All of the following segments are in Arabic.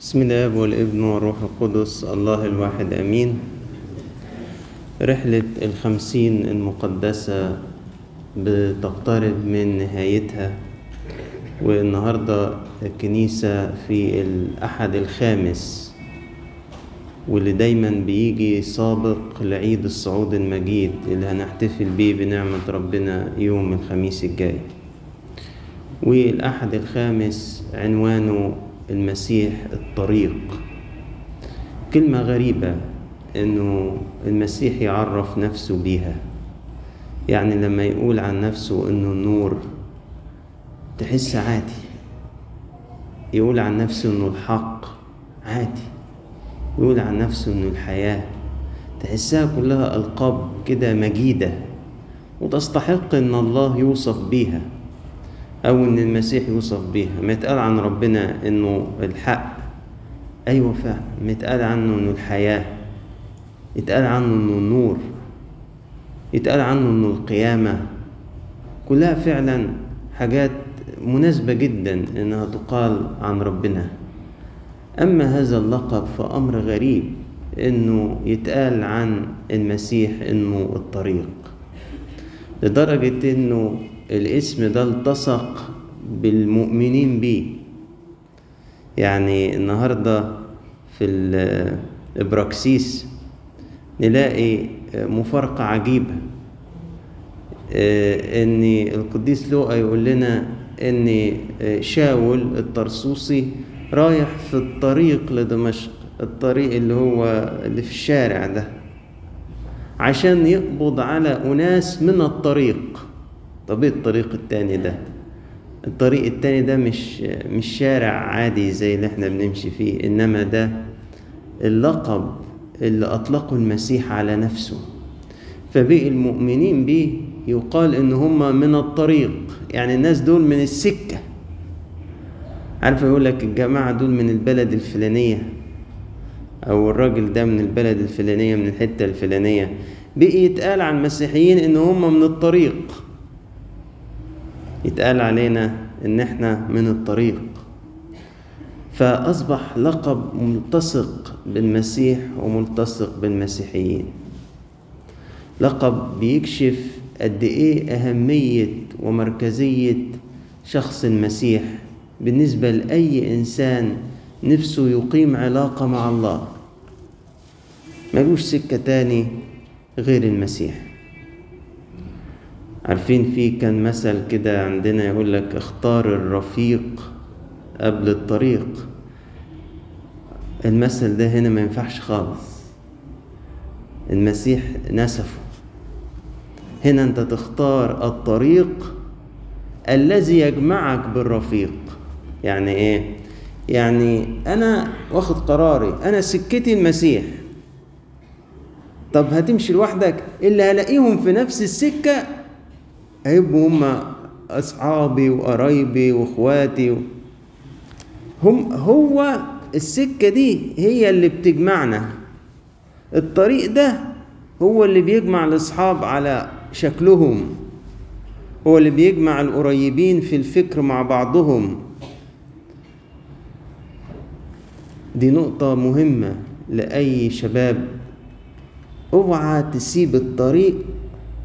بسم الله والابن والروح القدس الله الواحد آمين. رحلة الخمسين المقدسة بتقترب من نهايتها والنهاردة الكنيسة في الأحد الخامس واللي دايما بيجي سابق لعيد الصعود المجيد اللي هنحتفل بيه بنعمة ربنا يوم الخميس الجاي. والأحد الخامس عنوانه المسيح الطريق. كلمة غريبة إنه المسيح يعرف نفسه بيها. يعني لما يقول عن نفسه إنه النور تحس عادي. يقول عن نفسه إنه الحق عادي. يقول عن نفسه إنه الحياة. تحسها كلها ألقاب كده مجيدة. وتستحق إن الله يوصف بيها. أو إن المسيح يوصف بيها. ما يتقال عن ربنا إنه الحق. أيوة فعلا. ما يتقال عنه إنه الحياة. يتقال عنه إنه النور. يتقال عنه إنه القيامة. كلها فعلا حاجات مناسبة جدا إنها تقال عن ربنا. أما هذا اللقب فأمر غريب إنه يتقال عن المسيح إنه الطريق. لدرجة إنه الاسم ده التصق بالمؤمنين بيه. يعني النهاردة في الإبراكسيس نلاقي مفارقة عجيبة إن القديس لوقا يقول لنا إن شاول الطرسوسي رايح في الطريق لدمشق الطريق اللي هو اللي في الشارع ده عشان يقبض على أناس من الطريق. طب إيه الطريق التاني ده. الطريق التاني ده مش مش شارع عادي زي اللي إحنا بنمشي فيه إنما ده اللقب اللي أطلقه المسيح على نفسه. فبقي المؤمنين بيه يقال إن هم من الطريق يعني الناس دول من السكة. عارف يقول لك الجماعة دول من البلد الفلانية أو الراجل ده من البلد الفلانية من الحتة الفلانية. بقي يتقال عن المسيحيين إن هم من الطريق. يتقال علينا إن إحنا من الطريق. فأصبح لقب ملتصق بالمسيح وملتصق بالمسيحيين. لقب بيكشف قد إيه أهمية ومركزية شخص المسيح بالنسبة لأي إنسان نفسه يقيم علاقة مع الله. ملوش سكة تاني غير المسيح. عارفين في كان مثل كده عندنا يقول لك اختار الرفيق قبل الطريق. المثل ده هنا ما ينفعش خالص. المسيح نسفه. هنا انت تختار الطريق الذي يجمعك بالرفيق. يعني إيه؟ يعني أنا واخد قراري أنا سكتي المسيح. طب هتمشي لوحدك اللي هلاقيهم في نفس السكة هيبقوا هم أصحابي وقرايبي وإخواتي. و... هم هو السكة دي هي اللي بتجمعنا. الطريق ده هو اللي بيجمع الأصحاب على شكلهم. هو اللي بيجمع القريبين في الفكر مع بعضهم. دي نقطة مهمة لأي شباب. اوعى تسيب الطريق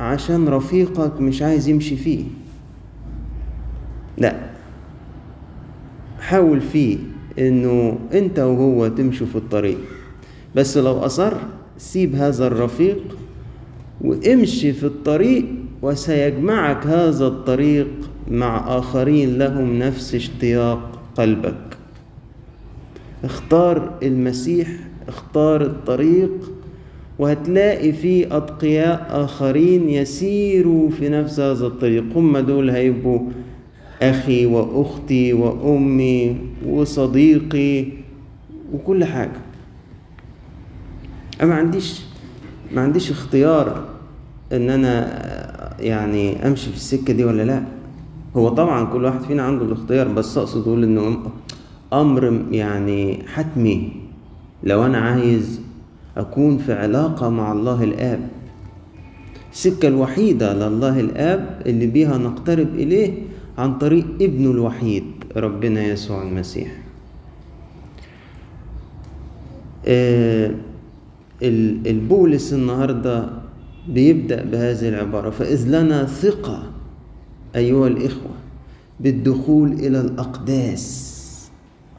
عشان رفيقك مش عايز يمشي فيه. لا. حاول فيه إنه أنت وهو تمشوا في الطريق. بس لو أصر سيب هذا الرفيق وامشي في الطريق وسيجمعك هذا الطريق مع آخرين لهم نفس اشتياق قلبك. اختار المسيح اختار الطريق وهتلاقي في أتقياء آخرين يسيروا في نفس هذا الطريق. هم دول هيبقوا أخي وأختي وأمي وصديقي وكل حاجة. أنا ما عنديش ما عنديش اختيار إن أنا يعني أمشي في السكة دي ولا لأ. هو طبعا كل واحد فينا عنده الاختيار بس أقصد أقول إنه أمر يعني حتمي. لو أنا عايز أكون في علاقة مع الله الآب. السكة الوحيدة لله الآب اللي بيها نقترب إليه عن طريق ابنه الوحيد ربنا يسوع المسيح. آه، ال- البولس النهارده بيبدأ بهذه العبارة فإذ لنا ثقة أيها الإخوة بالدخول إلى الأقداس.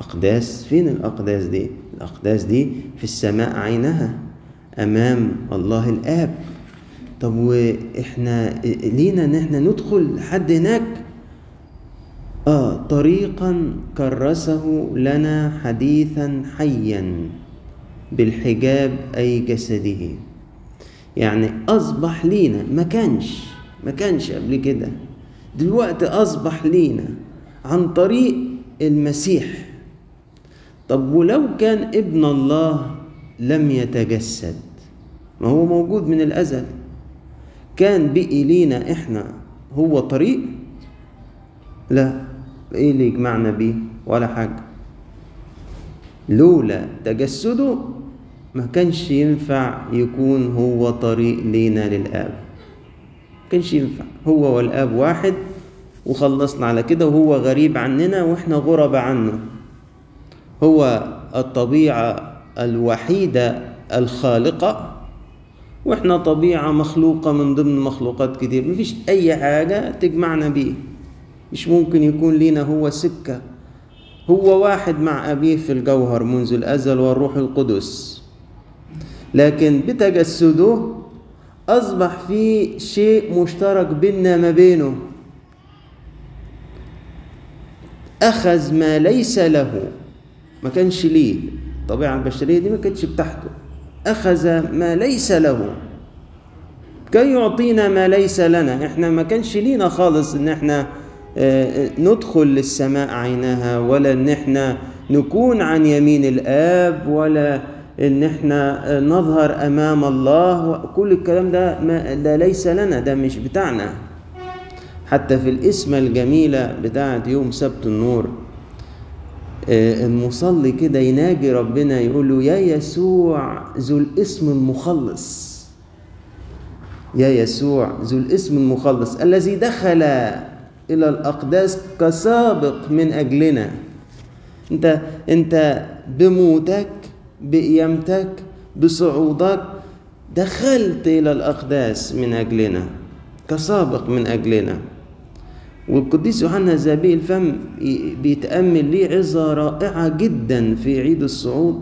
أقداس؟ فين الأقداس دي؟ الأقداس دي في السماء عينها أمام الله الآب. طب وإحنا لينا إن إحنا ندخل لحد هناك؟ آه طريقا كرسه لنا حديثا حيا بالحجاب أي جسده. يعني أصبح لينا ما كانش ما كانش قبل كده. دلوقتي أصبح لينا عن طريق المسيح. طب ولو كان ابن الله لم يتجسد ما هو موجود من الأزل. كان بقي لينا إحنا هو طريق؟ لا إيه اللي يجمعنا بيه؟ ولا حاجة. لولا تجسده ما كانش ينفع يكون هو طريق لينا للآب. ما كانش ينفع. هو والآب واحد وخلصنا على كده وهو غريب عننا وإحنا غرب عنه. هو الطبيعة الوحيدة الخالقة وإحنا طبيعة مخلوقة من ضمن مخلوقات كتير مفيش أي حاجة تجمعنا بيه. مش ممكن يكون لينا هو سكة. هو واحد مع أبيه في الجوهر منذ الأزل والروح القدس. لكن بتجسده أصبح في شيء مشترك بيننا ما بينه. أخذ ما ليس له. ما كانش ليه. الطبيعة البشرية دي ما كانتش بتاعته أخذ ما ليس له. كي يعطينا ما ليس لنا. إحنا ما كانش لينا خالص إن إحنا آه، ندخل للسماء عينها ولا إن إحنا نكون عن يمين الآب ولا إن إحنا آه، نظهر أمام الله. كل الكلام ده ما ده ليس لنا ده مش بتاعنا. حتى في الاسمة الجميلة بتاعت يوم سبت النور المصلي كده يناجي ربنا يقول له يا يسوع ذو الاسم المخلص. يا يسوع ذو الاسم المخلص الذي دخل إلى الأقداس كسابق من أجلنا. أنت أنت بموتك بقيامتك بصعودك دخلت إلى الأقداس من أجلنا كسابق من أجلنا. والقديس يوحنا ذهبي الفم بيتأمل ليه عظة رائعة جدا في عيد الصعود.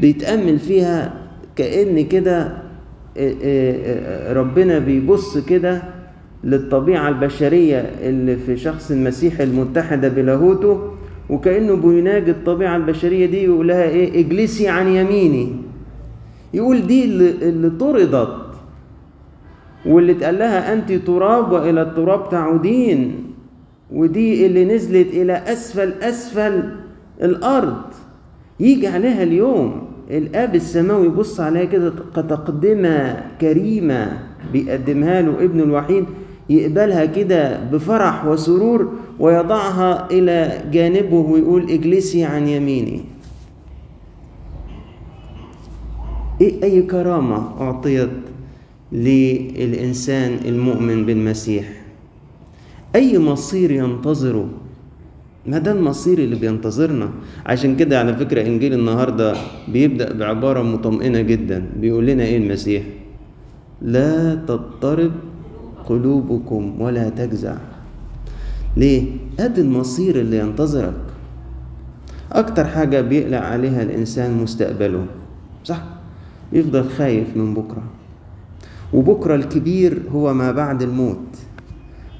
بيتأمل فيها كأن كده آه، آه، ربنا بيبص كده للطبيعة البشرية اللي في شخص المسيح المتحدة بلاهوته وكأنه بيناجي الطبيعة البشرية دي ويقول لها إيه؟ اجلسي عن يميني. يقول دي اللي طردت واللي اتقال لها أنت تراب وإلى التراب تعودين ودي اللي نزلت إلى أسفل أسفل الأرض. يجي عليها اليوم الآب السماوي يبص عليها كده كتقدمة كريمة بيقدمها له ابنه الوحيد يقبلها كده بفرح وسرور ويضعها إلى جانبه ويقول اجلسي عن يميني. إيه أي كرامة أعطيت؟ للإنسان المؤمن بالمسيح. أي مصير ينتظره ما ده المصير اللي بينتظرنا. عشان كده على فكرة إنجيل النهاردة بيبدأ بعبارة مطمئنة جدا. بيقول لنا إيه المسيح؟ لا تضطرب قلوبكم ولا تجزع. ليه؟ أدي المصير اللي ينتظرك. أكتر حاجة بيقلق عليها الإنسان مستقبله. صح؟ يفضل خايف من بكرة. وبكرة الكبير هو ما بعد الموت.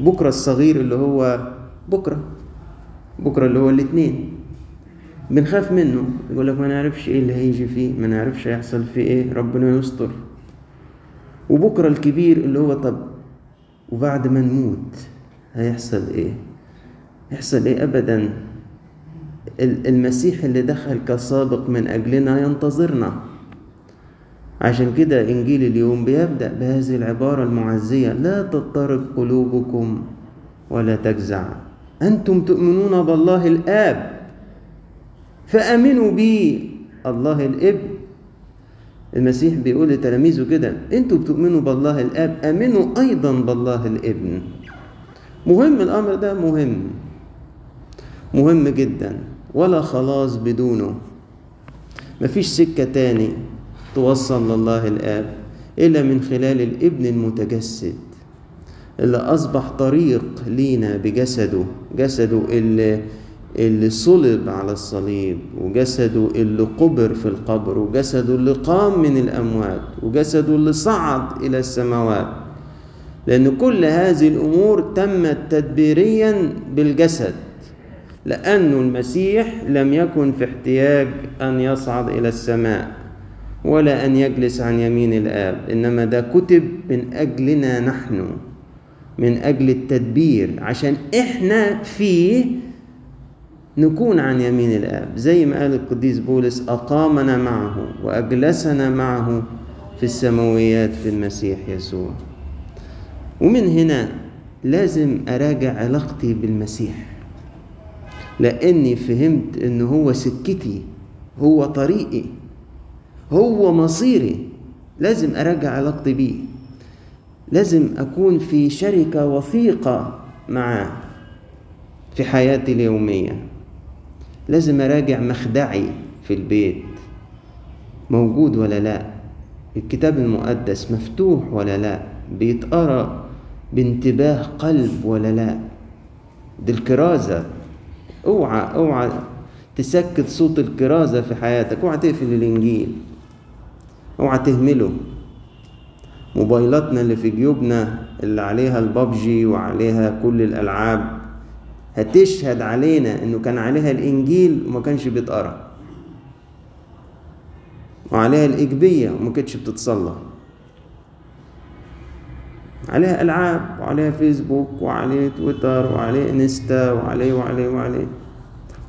بكرة الصغير اللي هو بكرة. بكرة اللي هو الاثنين. بنخاف منه. يقول لك ما نعرفش إيه اللي هيجي فيه ما نعرفش هيحصل فيه إيه. ربنا يستر. وبكرة الكبير اللي هو طب وبعد ما نموت هيحصل إيه؟ يحصل إيه ابدا؟ المسيح اللي دخل كسابق من أجلنا ينتظرنا. عشان كده إنجيل اليوم بيبدأ بهذه العبارة المعزية لا تضطرب قلوبكم ولا تجزع. أنتم تؤمنون بالله الآب. فآمنوا بي الله الابن المسيح بيقول لتلاميذه كده أنتوا بتؤمنوا بالله الآب. أمنوا أيضا بالله الإبن. مهم الأمر ده مهم. مهم جدا. ولا خلاص بدونه. مفيش سكة تاني. توصل لله الآب إلا من خلال الإبن المتجسد اللي أصبح طريق لينا بجسده جسده اللي اللي صلب على الصليب وجسده اللي قبر في القبر وجسده اللي قام من الأموات وجسده اللي صعد إلى السماوات. لأن كل هذه الأمور تمت تدبيريا بالجسد لأن المسيح لم يكن في احتياج أن يصعد إلى السماء. ولا أن يجلس عن يمين الآب. إنما ده كتب من أجلنا نحن من أجل التدبير عشان إحنا فيه نكون عن يمين الآب. زي ما قال القديس بولس أقامنا معه وأجلسنا معه في السماويات في المسيح يسوع. ومن هنا لازم أراجع علاقتي بالمسيح لأني فهمت إن هو سكتي هو طريقي. هو مصيري. لازم أراجع علاقتي بيه. لازم أكون في شركة وثيقة معاه في حياتي اليومية. لازم أراجع مخدعي في البيت. موجود ولا لا؟ الكتاب المقدس مفتوح ولا لا؟ بيتقرأ بانتباه قلب ولا لا؟ دي الكرازة. أوعى أوعى تسكت صوت الكرازة في حياتك. أوعى تقفل الإنجيل. اوعى تهمله. موبايلاتنا اللي في جيوبنا اللي عليها البابجي وعليها كل الألعاب هتشهد علينا إنه كان عليها الإنجيل وما كانش بيتقرأ. وعليها الايجابيه وما كانتش بتتصلى. عليها ألعاب وعليها فيسبوك وعليه تويتر وعليه انستا وعليه وعليه وعليه.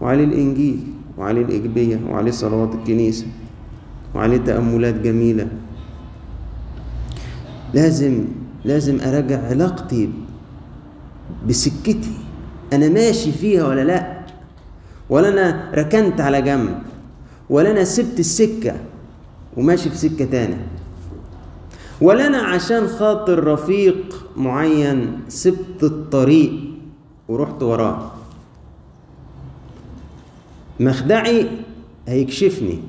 وعليه الإنجيل وعليه الايجابيه وعليه صلوات الكنيسة. وعليه تأملات جميلة. لازم لازم أراجع علاقتي بسكتي. أنا ماشي فيها ولا لأ؟ ولا أنا ركنت على جنب؟ ولا أنا سبت السكة وماشي في سكة تاني ولا أنا عشان خاطر رفيق معين سبت الطريق ورحت وراه؟ مخدعي هيكشفني.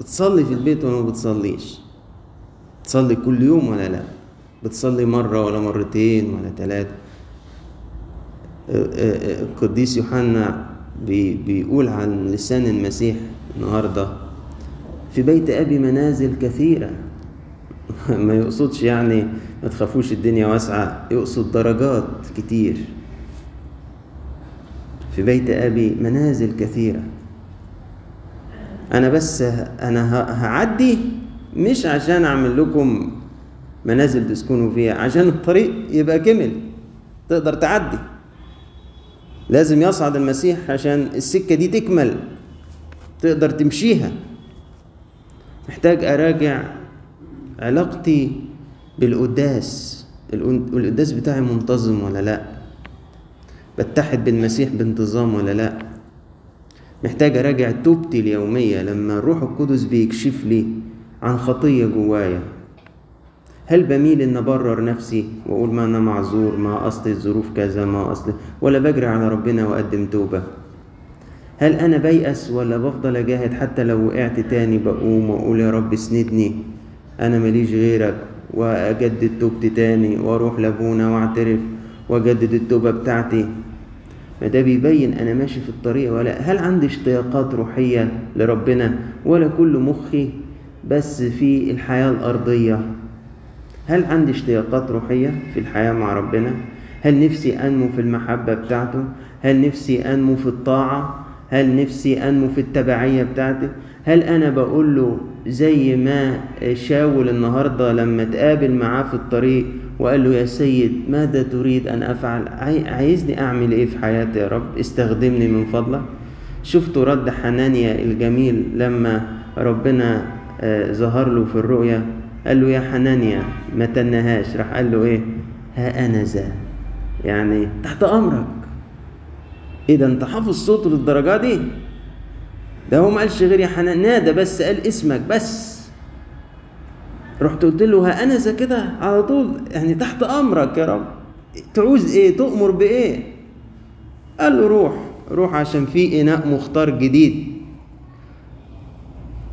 بتصلي في البيت ولا ما بتصليش؟ تصلي كل يوم ولا لا؟ بتصلي مرة ولا مرتين ولا ثلاثة القديس يوحنا بي بيقول عن لسان المسيح النهاردة في بيت أبي منازل كثيرة. ما يقصدش يعني ما تخافوش الدنيا واسعة يقصد درجات كتير. في بيت أبي منازل كثيرة. أنا بس أنا هعدي مش عشان أعمل لكم منازل تسكنوا فيها عشان الطريق يبقى كمل تقدر تعدي. لازم يصعد المسيح عشان السكة دي تكمل تقدر تمشيها. محتاج أراجع علاقتي بالقداس. القداس بتاعي منتظم ولا لأ؟ بتحد بالمسيح بانتظام ولا لأ؟ محتاج أراجع توبتي اليومية لما الروح القدس بيكشف لي عن خطية جوايا. هل بميل إن أبرر نفسي وأقول ما أنا معذور ما أصل الظروف كذا ما أصل ولا بجري على ربنا وأقدم توبة؟ هل أنا بيأس ولا بفضل أجاهد حتى لو وقعت تاني بقوم وأقول يا رب اسندني أنا ماليش غيرك وأجدد توبتي تاني وأروح لأبونا وأعترف وأجدد التوبة بتاعتي؟ ما ده بيبين أنا ماشي في الطريق ولا هل عندي اشتياقات روحية لربنا ولا كل مخي بس في الحياة الأرضية هل عندي اشتياقات روحية في الحياة مع ربنا؟ هل نفسي أنمو في المحبة بتاعته؟ هل نفسي أنمو في الطاعة؟ هل نفسي أنمو في التبعية بتاعته؟ هل أنا بقول له زي ما شاول النهاردة لما تقابل معاه في الطريق وقال له يا سيد ماذا تريد أن أفعل؟ عايزني أعمل إيه في حياتي يا رب؟ استخدمني من فضلك؟ شفتوا رد حنانيا الجميل لما ربنا ظهر له في الرؤيا. قال له يا حنانيا ما تنهاش. راح قال له إيه؟ ها أنا ذا. يعني تحت أمرك. إيه ده؟ أنت حافظ صوته للدرجة دي؟ ده هو ما قالش غير يا حنان نادى بس قال اسمك بس. رحت قلت له ها أنا ذا كده على طول يعني تحت أمرك يا رب. تعوز إيه؟ تؤمر بإيه؟ قال له روح روح عشان في إناء مختار جديد.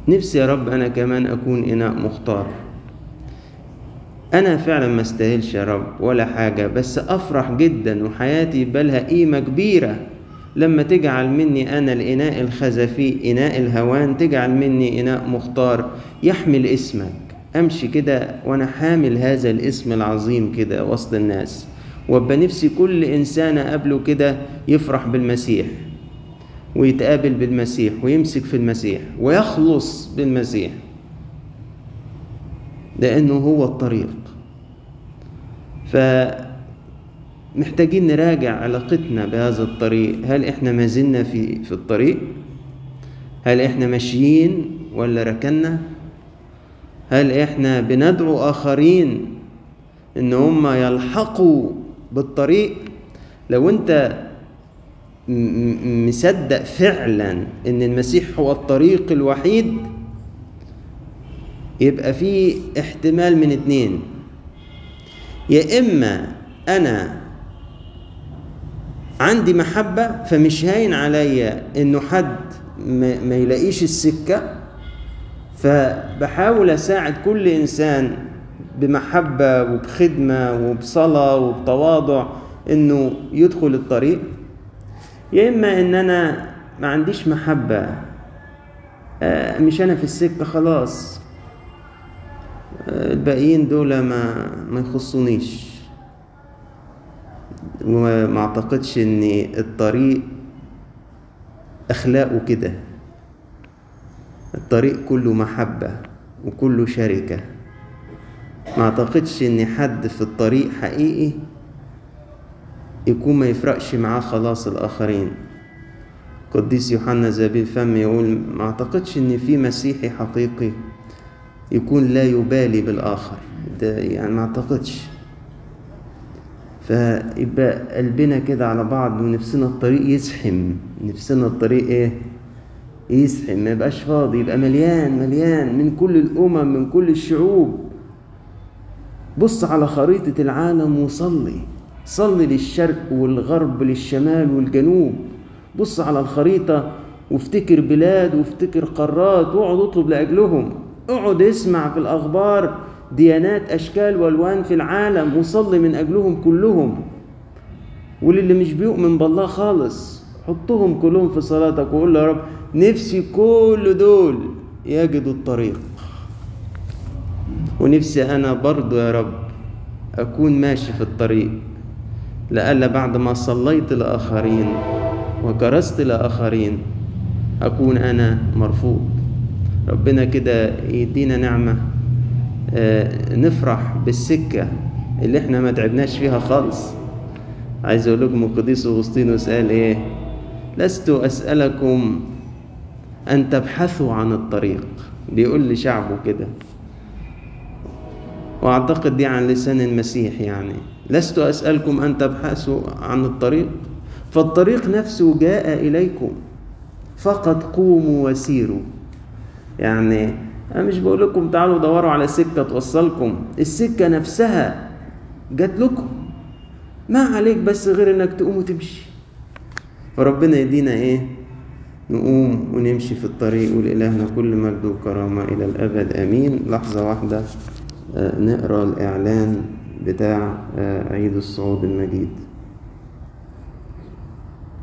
نفسي يا رب أنا كمان أكون إناء مختار. أنا فعلا ما استاهلش يا رب ولا حاجة بس أفرح جدا وحياتي بالها قيمة كبيرة. لما تجعل مني أنا الإناء الخزفي إناء الهوان تجعل مني إناء مختار يحمل اسمك. أمشي كده وأنا حامل هذا الاسم العظيم كده وسط الناس. وأبقى نفسي كل إنسان أقابله كده يفرح بالمسيح ويتقابل بالمسيح ويمسك في المسيح ويخلص بالمسيح. لأنه هو الطريق. فمحتاجين نراجع علاقتنا بهذا الطريق. هل إحنا ما زلنا في في الطريق؟ هل إحنا ماشيين ولا ركنا هل إحنا بندعو آخرين إن هم يلحقوا بالطريق؟ لو أنت مصدق فعلا إن المسيح هو الطريق الوحيد يبقى في احتمال من اتنين. يا إما أنا عندي محبة فمش هاين عليا إنه حد ما يلاقيش السكة فبحاول أساعد كل إنسان بمحبة وبخدمة وبصلاة وبتواضع إنه يدخل الطريق. يا إما إن أنا ما عنديش محبة مش أنا في السكة خلاص. الباقيين دول ما ما يخصونيش. وما أعتقدش ان الطريق أخلاقه كده. الطريق كله محبة وكله شركة. ما أعتقدش إن حد في الطريق حقيقي يكون ما يفرقش معاه خلاص الآخرين. قديس يوحنا زابيل فم يقول ما أعتقدش إن في مسيحي حقيقي يكون لا يبالي بالآخر. ده يعني ما أعتقدش. فيبقى قلبنا كده على بعض ونفسنا الطريق يزحم. نفسنا الطريق إيه؟ يزحم ما يبقاش فاضي يبقى مليان مليان من كل الأمم من كل الشعوب. بص على خريطة العالم وصلي صلي للشرق والغرب للشمال والجنوب. بص على الخريطة وافتكر بلاد وافتكر قارات واقعد اطلب لأجلهم. اقعد اسمع في الأخبار ديانات أشكال وألوان في العالم وصلي من أجلهم كلهم. وللي مش بيؤمن بالله خالص حطهم كلهم في صلاتك وقول له يا رب نفسي كل دول يجدوا الطريق. ونفسي أنا برضو يا رب أكون ماشي في الطريق لألا بعد ما صليت لآخرين وكرست لآخرين أكون أنا مرفوض. ربنا كده يدينا نعمة آه نفرح بالسكة اللي إحنا ما تعبناش فيها خالص. عايز أقول لكم القديس اغسطينوس قال إيه؟ لست أسألكم أن تبحثوا عن الطريق. بيقول لشعبه كده. وأعتقد دي عن لسان المسيح يعني. لست أسألكم أن تبحثوا عن الطريق؟ فالطريق نفسه جاء إليكم. فقط قوموا وسيروا. يعني أنا مش بقول لكم تعالوا دوروا على سكة توصلكم. السكة نفسها جات لكم. ما عليك بس غير إنك تقوم وتمشي. فربنا يدينا إيه؟ نقوم ونمشي في الطريق ولإلهنا كل مجد وكرامة إلى الأبد. آمين. لحظة واحدة نقرأ الإعلان بتاع عيد الصعود المجيد.